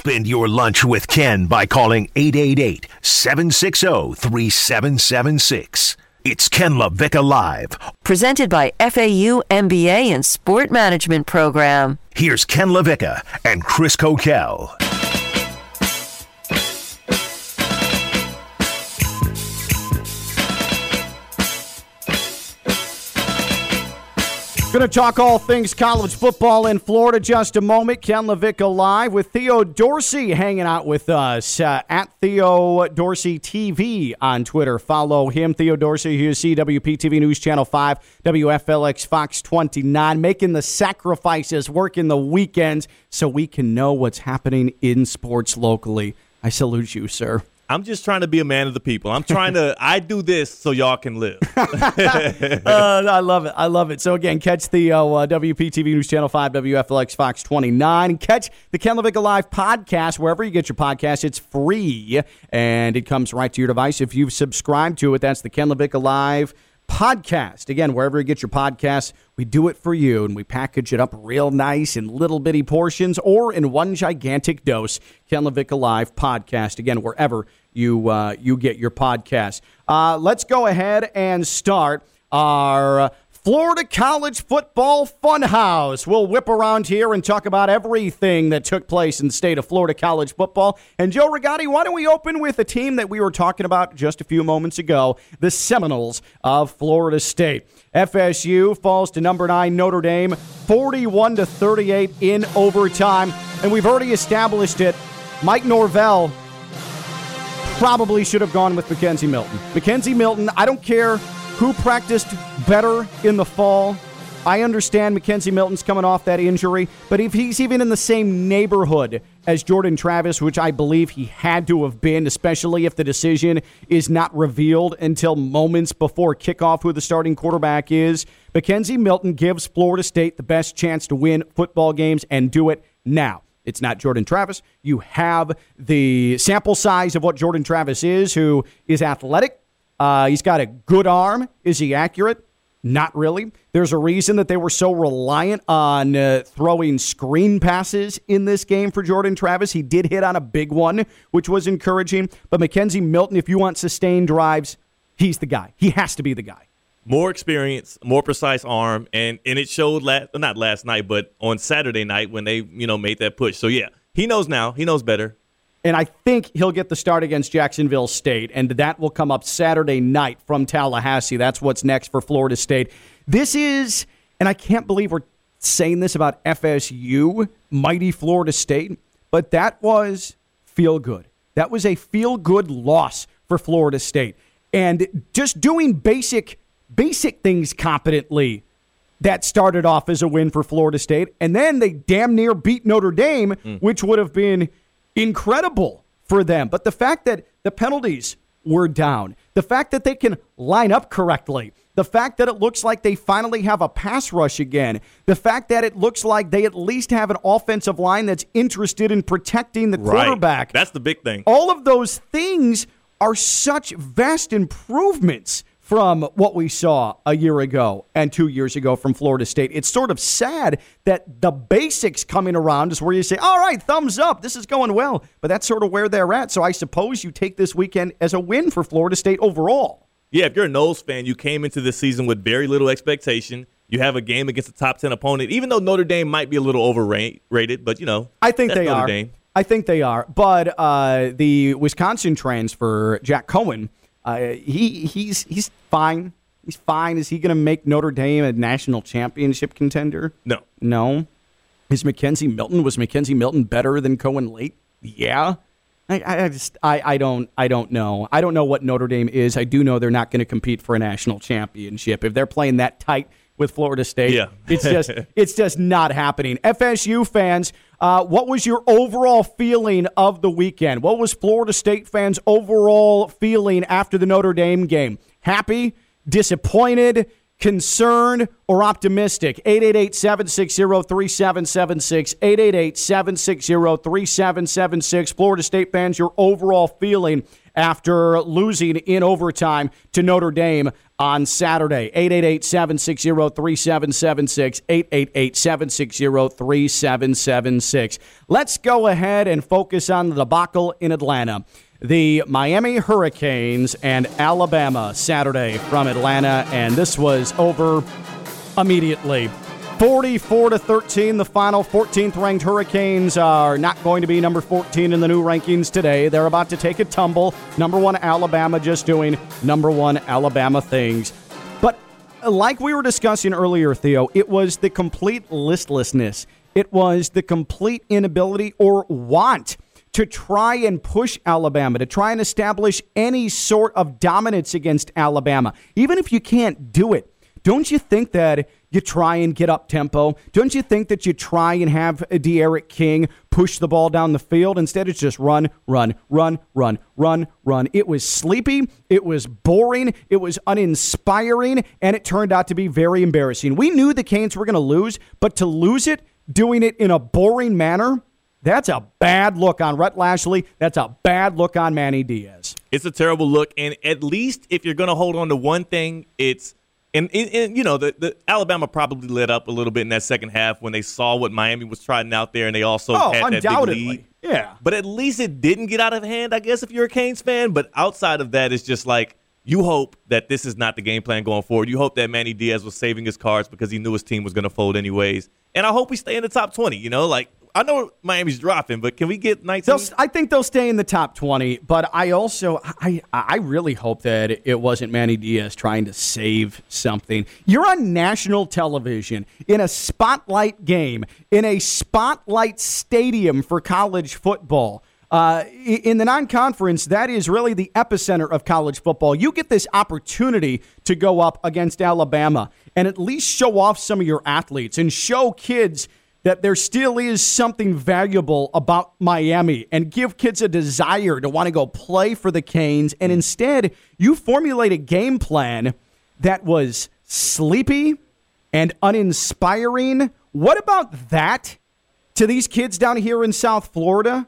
Spend your lunch with Ken by calling 888 760 3776. It's Ken LaVicka Live. Presented by FAU MBA and Sport Management Program. Here's Ken LaVicka and Chris Coquel. Going to talk all things college football in Florida just a moment. Ken LaVicka live with Theo Dorsey hanging out with us uh, at Theo Dorsey TV on Twitter. Follow him, Theo Dorsey, here CWP TV News Channel 5, WFLX Fox 29, making the sacrifices, working the weekends so we can know what's happening in sports locally. I salute you, sir. I'm just trying to be a man of the people. I'm trying to. I do this so y'all can live. uh, I love it. I love it. So again, catch the uh, WPTV News Channel Five, WFLX Fox 29. Catch the Ken LaVicka Live podcast wherever you get your podcast. It's free and it comes right to your device if you've subscribed to it. That's the Ken LaVicka Live podcast. Again, wherever you get your podcasts, we do it for you and we package it up real nice in little bitty portions or in one gigantic dose. Ken LaVicka Live podcast. Again, wherever you uh, you get your podcast. Uh, let's go ahead and start our Florida College Football Funhouse. We'll whip around here and talk about everything that took place in the state of Florida college football. And Joe Rigotti, why don't we open with a team that we were talking about just a few moments ago, the Seminoles of Florida State. FSU falls to number 9 Notre Dame 41 to 38 in overtime, and we've already established it. Mike Norvell probably should have gone with Mackenzie Milton. Mackenzie Milton, I don't care who practiced better in the fall. I understand Mackenzie Milton's coming off that injury, but if he's even in the same neighborhood as Jordan Travis, which I believe he had to have been, especially if the decision is not revealed until moments before kickoff who the starting quarterback is, Mackenzie Milton gives Florida State the best chance to win football games and do it now. It's not Jordan Travis. You have the sample size of what Jordan Travis is, who is athletic. Uh, he's got a good arm. Is he accurate? Not really. There's a reason that they were so reliant on uh, throwing screen passes in this game for Jordan Travis. He did hit on a big one, which was encouraging. But Mackenzie Milton, if you want sustained drives, he's the guy. He has to be the guy more experience, more precise arm, and and it showed last not last night, but on Saturday night when they you know made that push. So yeah, he knows now. He knows better. And I think he'll get the start against Jacksonville State, and that will come up Saturday night from Tallahassee. That's what's next for Florida State. This is, and I can't believe we're saying this about FSU, mighty Florida State, but that was feel good. That was a feel good loss for Florida State. And just doing basic basic things competently that started off as a win for Florida State. And then they damn near beat Notre Dame, mm. which would have been incredible for them. But the fact that the penalties were down, the fact that they can line up correctly, the fact that it looks like they finally have a pass rush again, the fact that it looks like they at least have an offensive line that's interested in protecting the quarterback. Right. That's the big thing. All of those things are such vast improvements from what we saw a year ago and two years ago from Florida State. It's sort of sad that the basics coming around is where you say, all right, thumbs up, this is going well. But that's sort of where they're at. So I suppose you take this weekend as a win for Florida State overall. Yeah, if you're a Noles fan, you came into this season with very little expectation. You have a game against a top 10 opponent, even though Notre Dame might be a little overrated, but you know. I think they Notre are. Dame. I think they are. But uh, the Wisconsin transfer, Jack Coan, uh, he he's he's fine. He's fine. Is he going to make Notre Dame a national championship contender? No. No. Is Mackenzie Milton was Mackenzie Milton better than Coan Late? Yeah. I, I just I, I don't I don't know. I don't know what Notre Dame is. I do know they're not going to compete for a national championship. If they're playing that tight with Florida State. Yeah. it's just it's just not happening. FSU fans, uh, what was your overall feeling of the weekend? What was Florida State fans' overall feeling after the Notre Dame game? Happy, disappointed, concerned or optimistic? 888 760 3776. 888 760 3776. Florida State fans, your overall feeling after losing in overtime to Notre Dame on Saturday. 888 760 3776. 888 760 3776. Let's go ahead and focus on the debacle in Atlanta. The Miami Hurricanes and Alabama Saturday from Atlanta, and this was over immediately. 44 to 13, the final 14th ranked Hurricanes are not going to be number 14 in the new rankings today. They're about to take a tumble. Number one, Alabama just doing number one Alabama things. But uh, like we were discussing earlier, Theo, it was the complete listlessness, it was the complete inability or want to try and push Alabama, to try and establish any sort of dominance against Alabama. Even if you can't do it, don't you think that you try and get up tempo? Don't you think that you try and have D'Eriq King push the ball down the field? Instead, it's just run, run, run, run, run, run. It was sleepy. It was boring. It was uninspiring. And it turned out to be very embarrassing. We knew the Canes were going to lose, but to lose it, doing it in a boring manner, that's a bad look on Rhett Lashlee. That's a bad look on Manny Diaz. It's a terrible look. And at least if you're going to hold on to one thing, it's and, and, and, you know, the, the Alabama probably lit up a little bit in that second half when they saw what Miami was trying out there, and they also oh, had undoubtedly. that big lead. Yeah, but at least it didn't get out of hand, I guess, if you're a Canes fan. But outside of that, it's just like you hope that this is not the game plan going forward. You hope that Manny Diaz was saving his cards because he knew his team was going to fold anyways. And I hope we stay in the top 20. You know, like I know Miami's dropping, but can we get 19? They'll, I think they'll stay in the top 20, but I also I I really hope that it wasn't Manny Diaz trying to save something. You're on national television in a spotlight game in a spotlight stadium for college football. Uh, in the non conference, that is really the epicenter of college football. You get this opportunity to go up against Alabama and at least show off some of your athletes and show kids that there still is something valuable about Miami and give kids a desire to want to go play for the Canes. And instead, you formulate a game plan that was sleepy and uninspiring. What about that to these kids down here in South Florida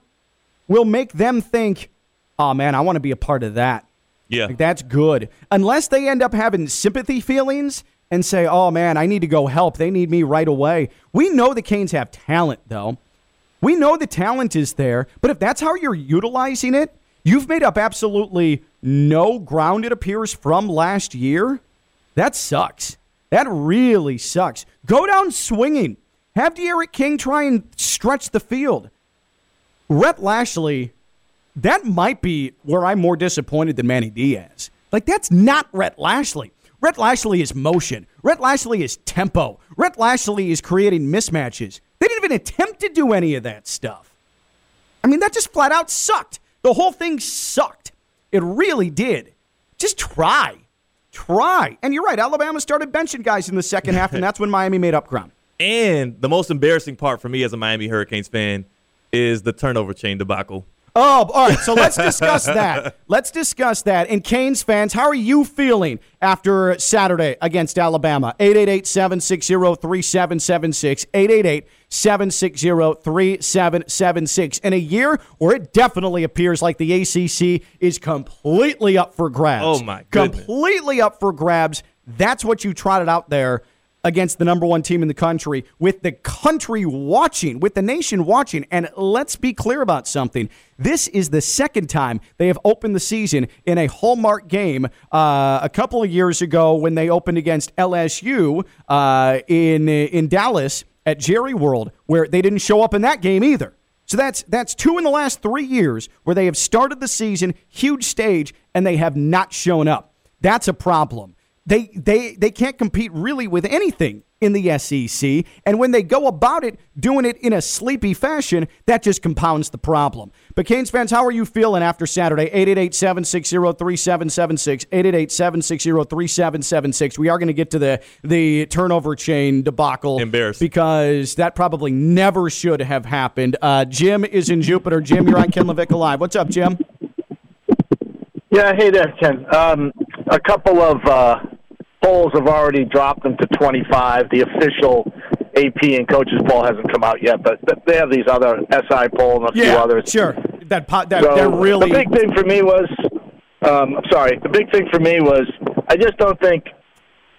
will make them think, oh man, I want to be a part of that. Yeah. Like, that's good. Unless they end up having sympathy feelings and say, oh man, I need to go help. They need me right away. We know the Canes have talent, though. We know the talent is there, but if that's how you're utilizing it, you've made up absolutely no ground, it appears, from last year. That sucks. That really sucks. Go down swinging. Have D'Eriq King try and stretch the field. Rhett Lashlee, that might be where I'm more disappointed than Manny Diaz. Like, that's not Rhett Lashlee. Rhett Lashlee is motion. Rhett Lashlee is tempo. Rhett Lashlee is creating mismatches. They didn't even attempt to do any of that stuff. I mean, that just flat out sucked. The whole thing sucked. It really did. Just try. Try. And you're right, Alabama started benching guys in the second half, and that's when Miami made up ground. And the most embarrassing part for me as a Miami Hurricanes fan is the turnover chain debacle. Oh, all right. So let's discuss that. Let's discuss that. And Canes fans, how are you feeling after Saturday against Alabama? 888 760 3776. 888 760 3776. In a year where it definitely appears like the ACC is completely up for grabs. Oh, my goodness. Completely up for grabs. That's what you trotted out there against the number one team in the country, with the country watching, with the nation watching. And let's be clear about something. This is the second time they have opened the season in a hallmark game. Uh, a couple of years ago, when they opened against LSU uh, in in Dallas at Jerry World, where they didn't show up in that game either. So that's that's two in the last three years where they have started the season huge stage and they have not shown up. That's a problem. They they they can't compete really with anything in the SEC, and when they go about it doing it in a sleepy fashion, that just compounds the problem. But Canes fans, how are you feeling after Saturday? 888-760-3776, 888-760-3776. We are going to get to the the turnover chain debacle. Embarrassing. Because that probably never should have happened. Uh, Jim is in Jupiter. Jim, you're on Ken LaVicka Live. What's up, Jim? Yeah, hey there, Ken. Um, a couple of uh, polls have already dropped them to 25. The official AP and coaches poll hasn't come out yet, but they have these other SI poll and a few Yeah, others. sure. That po- that So they're really the big thing for me was, um, sorry, the big thing for me was I just don't think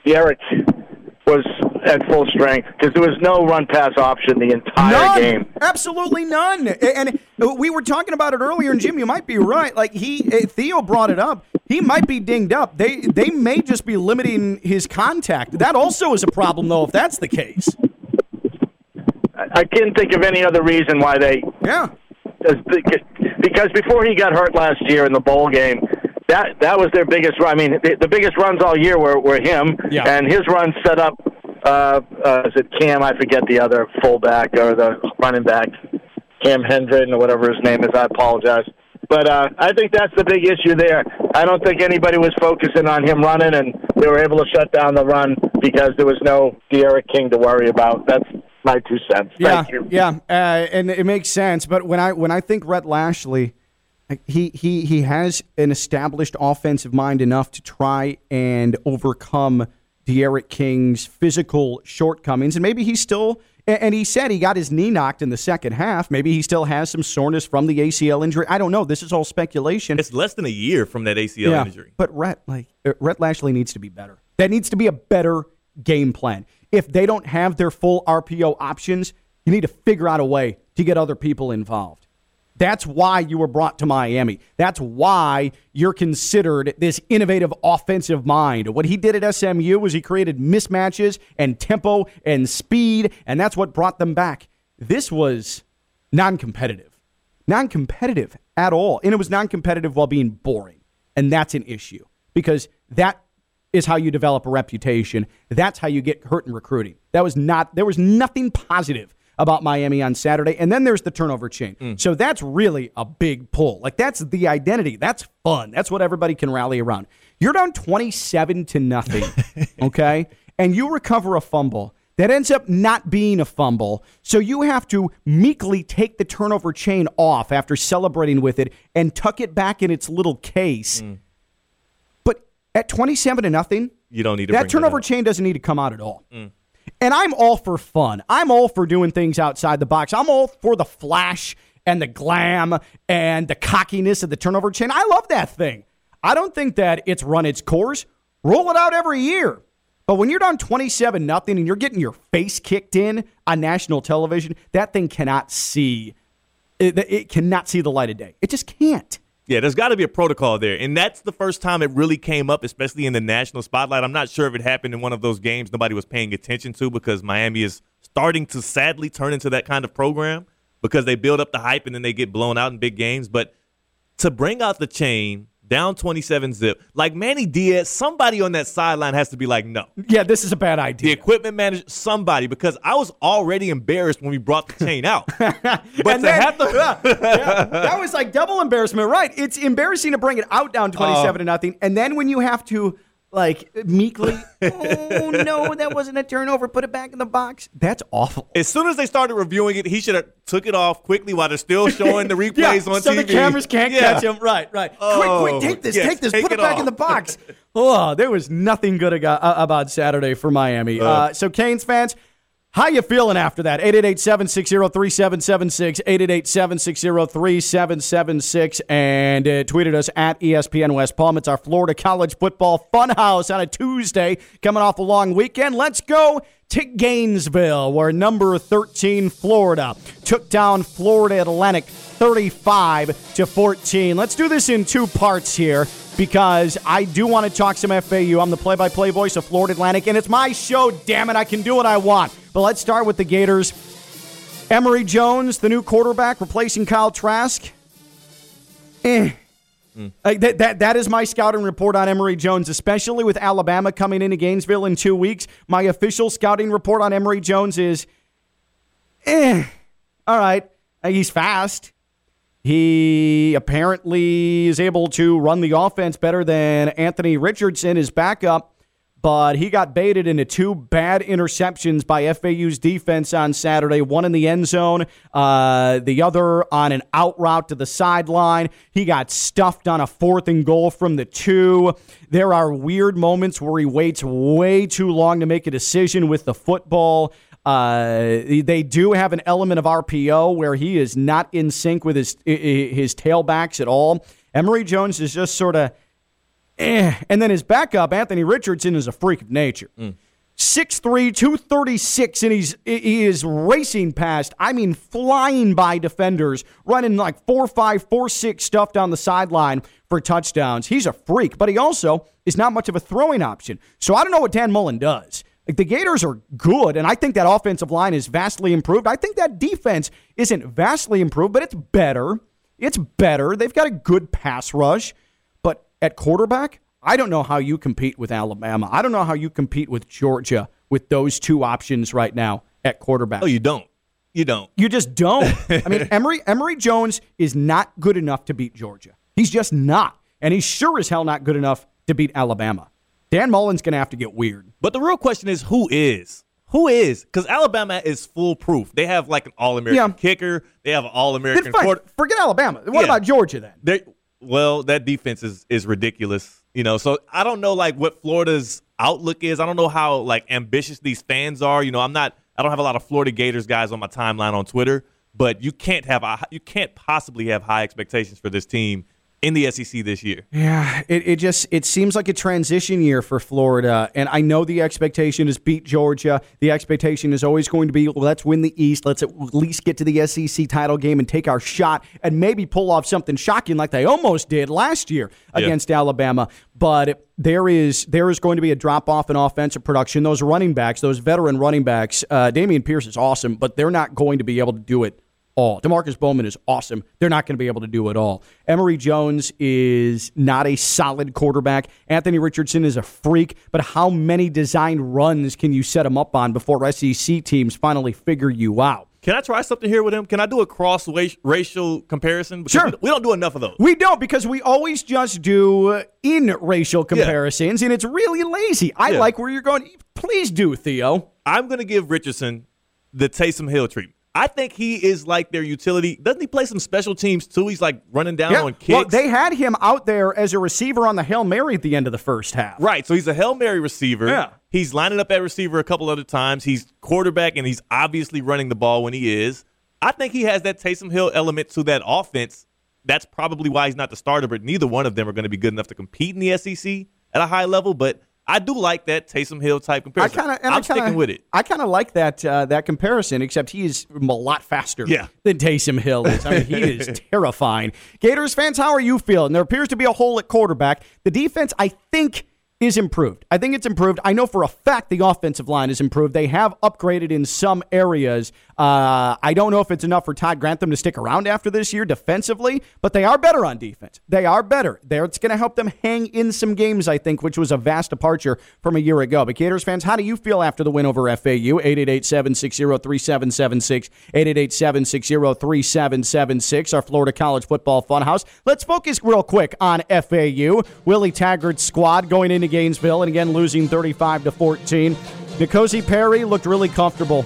D'Eriq was at full strength because there was no run pass option the entire none. game. Absolutely none. And we were talking about it earlier, and Jim, you might be right. Like he, uh, Theo brought it up. He might be dinged up. They they may just be limiting his contact. That also is a problem, though, if that's the case. I I can't think of any other reason why they Yeah. because before he got hurt last year in the bowl game, that that was their biggest run. I mean, the, the biggest runs all year were, were him, Yeah. and his runs set up. Uh, uh, is it Cam? I forget the other fullback or the running back, Cam Hendren or whatever his name is. I apologize, but uh, I think that's the big issue there. I don't think anybody was focusing on him running, and they were able to shut down the run because there was no D'Eriq King to worry about. That's my two cents. Yeah, Thank you. yeah, uh, and it makes sense. But when I when I think Rhett Lashlee, he he he has an established offensive mind enough to try and overcome D'Eriq King's physical shortcomings, and maybe he's still. And he said he got his knee knocked in the second half. Maybe he still has some soreness from the ACL injury. I don't know. This is all speculation. It's less than a year from that ACL injury. But Rhett, like uh, Rhett Lashlee needs to be better. That needs to be a better game plan. If they don't have their full RPO options, you need to figure out a way to get other people involved. That's why you were brought to Miami. That's why you're considered this innovative offensive mind. What he did at SMU was he created mismatches and tempo and speed, and that's what brought them back. This was non competitive. Non competitive at all. And it was non competitive while being boring. And that's an issue because that is how you develop a reputation. That's how you get hurt in recruiting. That was not, there was nothing positive about Miami on Saturday. And then there's the turnover chain. Mm. So that's really a big pull. Like that's the identity. That's fun. That's what everybody can rally around. You're down 27 to nothing, okay? And you recover a fumble that ends up not being a fumble. So you have to meekly take the turnover chain off after celebrating with it and tuck it back in its little case. Mm. But at 27 to nothing, You don't need to that turnover chain doesn't need to come out at all. Mm. And I'm all for fun. I'm all for doing things outside the box. I'm all for the flash and the glam and the cockiness of the turnover chain. I love that thing. I don't think that it's run its course. Roll it out every year. But when you're down 27 nothing and you're getting your face kicked in on national television, that thing cannot see it, it cannot see the light of day. It just can't. Yeah, there's got to be a protocol there. And that's the first time it really came up, especially in the national spotlight. I'm not sure if it happened in one of those games nobody was paying attention to because Miami is starting to sadly turn into that kind of program because they build up the hype and then they get blown out in big games. But to bring out the chain down 27 zip, like Manny Diaz, somebody on that sideline has to be like, no. Yeah, this is a bad idea. The equipment manager, somebody, because I was already embarrassed when we brought the chain out. but to then- yeah, yeah, that was like double embarrassment, right? It's embarrassing to bring it out down oh. twenty-seven to nothing, and then when you have to like meekly, oh no, that wasn't a turnover. Put it back in the box. That's awful. As soon as they started reviewing it, he should have took it off quickly while they're still showing the replays on so TV. So the cameras can't Yeah. catch him. Right, right. Oh, quick, quick, take this, yes, take this, take put it, it back off. in the box. oh, there was nothing good uh, about Saturday for Miami. Uh, so Canes fans. How you feeling after that? 888-760-3776, 888-760-3776, and uh, tweeted us at ESPN West Palm. It's our Florida College Football Funhouse on a Tuesday, coming off a long weekend. Let's go to Gainesville, where number 13 Florida took down Florida Atlantic 35 to 14. Let's do this in two parts here because I do want to talk some FAU. I'm the play-by-play voice of Florida Atlantic, and it's my show. Damn it, I can do what I want. But let's start with the Gators. Emory Jones, the new quarterback, replacing Kyle Trask. Eh. Like, that, that, that is my scouting report on Emory Jones, especially with Alabama coming into Gainesville in two weeks. My official scouting report on Emory Jones is, eh, all right. Uh, He's fast. He apparently is able to run the offense better than Anthony Richardson, his backup. But he got baited into two bad interceptions by FAU's defense on Saturday. One in the end zone, uh, the other on an out route to the sideline. He got stuffed on a fourth and goal from the two. There are weird moments where he waits way too long to make a decision with the football. Uh, they do have an element of RPO where he is not in sync with his his tailbacks at all. Emory Jones is just sort of eh. And then his backup, Anthony Richardson, is a freak of nature. Mm. 6'3, 236, and he's he is racing past, I mean, flying by defenders, running like 4'5, 4'6 stuff down the sideline for touchdowns. He's a freak, but he also is not much of a throwing option. So I don't know what Dan Mullen does. Like the Gators are good, and I think that offensive line is vastly improved. I think that defense isn't vastly improved, but it's better. It's better. They've got a good pass rush. At quarterback, I don't know how you compete with Alabama. I don't know how you compete with Georgia with those two options right now at quarterback. Oh, you don't. You don't. You just don't. I mean, Emory Emory Jones is not good enough to beat Georgia. He's just not. And he's sure as hell not good enough to beat Alabama. Dan Mullen's going to have to get weird. But the real question is who is? Who is? Because Alabama is foolproof. They have like an All American Yeah. kicker. They have an All American. quarter. forget Alabama. What Yeah. about Georgia then? They well, that defense is is ridiculous. You know, so I don't know like what Florida's outlook is. I don't know how like ambitious these fans are. You know, I'm not. I don't have a lot of Florida Gators guys on my timeline on Twitter, but you can't have you can't possibly have high expectations for this team in the SEC this year. Yeah, it, it just it seems like a transition year for Florida, and I know the expectation is beat Georgia. The expectation is always going to be let's win the East. Let's at least get to the SEC title game and take our shot, and maybe pull off something shocking like they almost did last year Yeah. against Alabama. But there is there is going to be a drop off in offensive production. Those running backs, those veteran running backs, uh, Dameon Pierce is awesome, but they're not going to be able to do it all. Demarkcus Bowman is awesome. They're not going to be able to do it all. Emory Jones is not a solid quarterback. Anthony Richardson is a freak, but how many designed runs can you set him up on before SEC teams finally figure you out? Can I try something here with him? Can I do a cross racial comparison? Because Sure. We, don't do enough of those. We don't because we always just do uh, in racial comparisons, and it's really lazy. I Yeah. like where you're going. Please do, Theo. I'm going to give Richardson the Taysom Hill treatment. I think he is like their utility. Doesn't he play some special teams too? He's like running down on kicks. Well, they had him out there as a receiver on the Hail Mary at the end of the first half. Right. So he's a Hail Mary receiver. Yeah. He's lining up at receiver a couple other times. He's quarterback and he's obviously running the ball when he is. I think he has that Taysom Hill element to that offense. That's probably why he's not the starter, but neither one of them are going to be good enough to compete in the SEC at a high level. But I do like that Taysom Hill type I comparison. kind of, I'm I kinda, sticking with it. I kind of like that uh, that comparison, except he is a lot faster Yeah. than Taysom Hill is. I mean, he is terrifying. Gators fans, how are you feeling? There appears to be a hole at quarterback. The defense, I think, is improved. I think it's improved. I know for a fact the offensive line is improved. They have upgraded in some areas. Uh, I don't know if it's enough for Todd Grantham to stick around after this year defensively, but they are better on defense. They are better. There, it's going to help them hang in some games, I think, which was a vast departure from a year ago. But Gators fans, how do you feel after the win over FAU? 888-760-3776, 888-760-3776, our Florida College Football Funhouse. Let's focus real quick on FAU. Willie Taggart's squad going into Gainesville and again losing 35 to 14. N'Kosi Perry looked really comfortable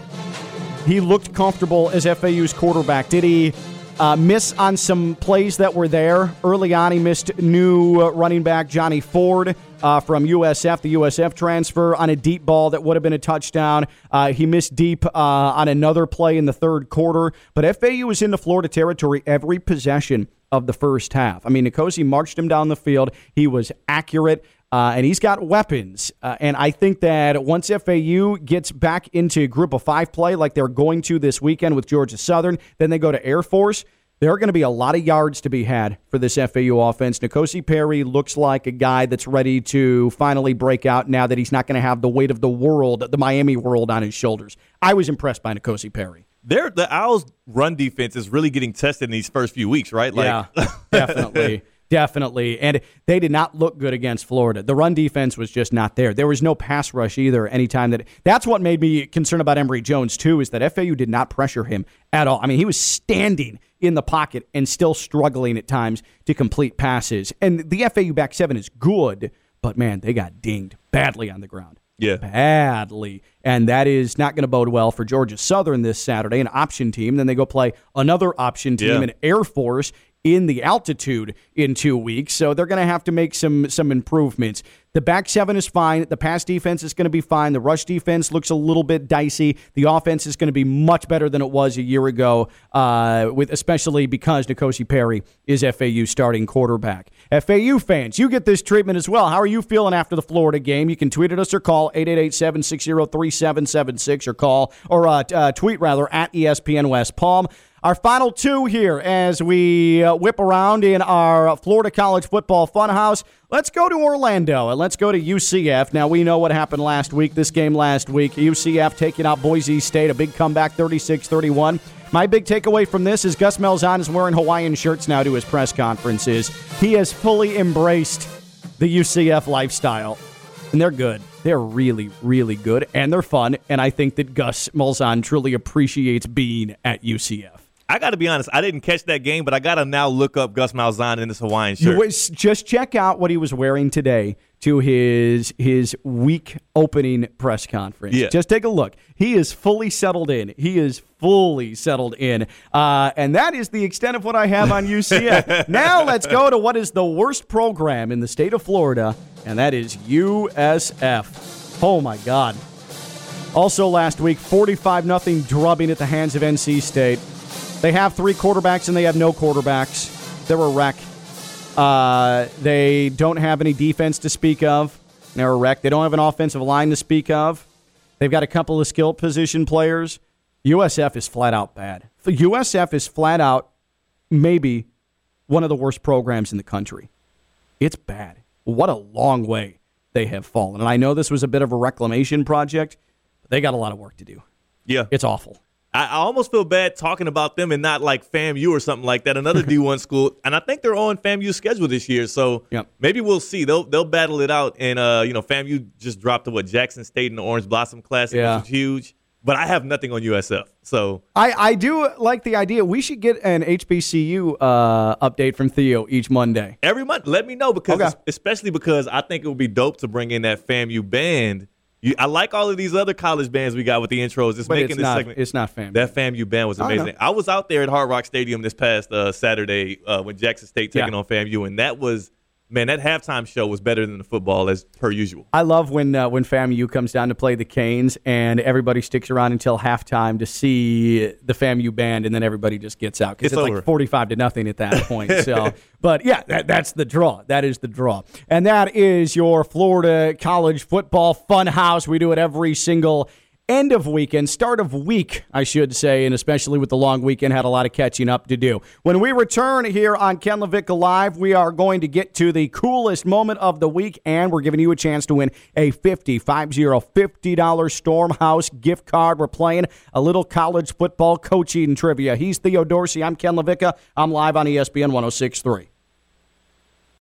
he looked comfortable as FAU's quarterback. Did he uh, miss on some plays that were there? Early on, he missed new uh, running back Johnny Ford uh, from USF, the USF transfer, on a deep ball that would have been a touchdown. Uh, he missed deep uh, on another play in the third quarter. But FAU was in the Florida territory every possession of the first half. I mean, N'Kosi marched him down the field. He was accurate. Uh, and he's got weapons. Uh, and I think that once FAU gets back into group of five play, like they're going to this weekend with Georgia Southern, then they go to Air Force. There are going to be a lot of yards to be had for this FAU offense. N'Kosi Perry looks like a guy that's ready to finally break out now that he's not going to have the weight of the world, the Miami world, on his shoulders. I was impressed by N'Kosi Perry. They're, the Owls' run defense is really getting tested in these first few weeks, right? Like, yeah, definitely. Definitely. And they did not look good against Florida. The run defense was just not there. There was no pass rush either anytime that that's what made me concerned about Emory Jones too, is that FAU did not pressure him at all. I mean, he was standing in the pocket and still struggling at times to complete passes. And the FAU back seven is good, but but man, they got dinged badly on the ground. Yeah. Badly. And that is not going to bode well for Georgia Southern this Saturday, an option team. Then they go play another option team Yeah. in Air Force in the altitude in two weeks. So they're going to have to make some some improvements. The back seven is fine. The pass defense is going to be fine. The rush defense looks a little bit dicey. The offense is going to be much better than it was a year ago, uh, with especially because N'Kosi Perry is FAU starting quarterback. FAU fans, you get this treatment as well. How are you feeling after the Florida game? You can tweet at us or call 888-760-3776 or call or uh, uh, tweet rather at ESPN West Palm. Our final two here as we uh, whip around in our Florida College Football Funhouse. Let's go to Orlando and let's go to UCF. Now, we know what happened last week, this game last week. UCF taking out Boise State, a big comeback 36 31. My big takeaway from this is Gus Malzahn is wearing Hawaiian shirts now to his press conferences. He has fully embraced the UCF lifestyle, and they're good. They're really, really good, and they're fun. And I think that Gus Malzahn truly appreciates being at UCF. I got to be honest. I didn't catch that game, but I got to now look up Gus Malzahn in this Hawaiian You shirt. was- just check out what he was wearing today to his his week opening press conference. Yeah. Just take a look. He is fully settled in. He is fully settled in. Uh, and that is the extent of what I have on UCF. now let's go to what is the worst program in the state of Florida, and that is USF. Oh my God. Also last week, 45 nothing drubbing at the hands of NC State. They have three quarterbacks and they have no quarterbacks. They're a wreck. Uh, they don't have any defense to speak of. They're a wreck. They don't have an offensive line to speak of. They've got a couple of skill position players. USF is flat out bad. USF is flat out maybe one of the worst programs in the country. It's bad. What a long way they have fallen. And I know this was a bit of a reclamation project, but they got a lot of work to do. yeah. It's awful. I, I almost feel bad talking about them and not like FAMU or something like that, another D1 school. And I think they're on FAMU's schedule this year, so Yep. maybe we'll see. They'll they'll battle it out. And uh, you know, FAMU just dropped to what Jackson State in the Orange Blossom Classic, Yeah. which was huge. But I have nothing on USF, so I, I do like the idea. We should get an HBCU uh, update from Theo each Monday. every month let me know because Okay. especially because I think it would be dope to bring in that FAMU band. You, I like all of these other college bands we got with the intros. It's But making it's this not, segment. it's not family. That FAMU band was I amazing. I, was out there at Hard Rock Stadium this past uh, Saturday uh, when Jackson State taking Yeah. on FAMU, and that was man, that halftime show was better than the football as per usual. I love when uh, when FAMU comes down to play the Canes and everybody sticks around until halftime to see the FAMU band, and then everybody just gets out because It's it's, like forty five to nothing at that point. So, but yeah, that, that's the draw. That is the draw, and that is your Florida College Football Fun House. We do it every single. End of weekend, start of week, I should say, and especially with the long weekend, had a lot of catching up to do. When we return here on Ken LaVicka Live, we are going to get to the coolest moment of the week, and we're giving you a chance to win a 50 50 $50 Stormhouse gift card. We're playing a little college football coaching trivia. He's Theo Dorsey. I'm Ken LaVicka. I'm live on ESPN 1063.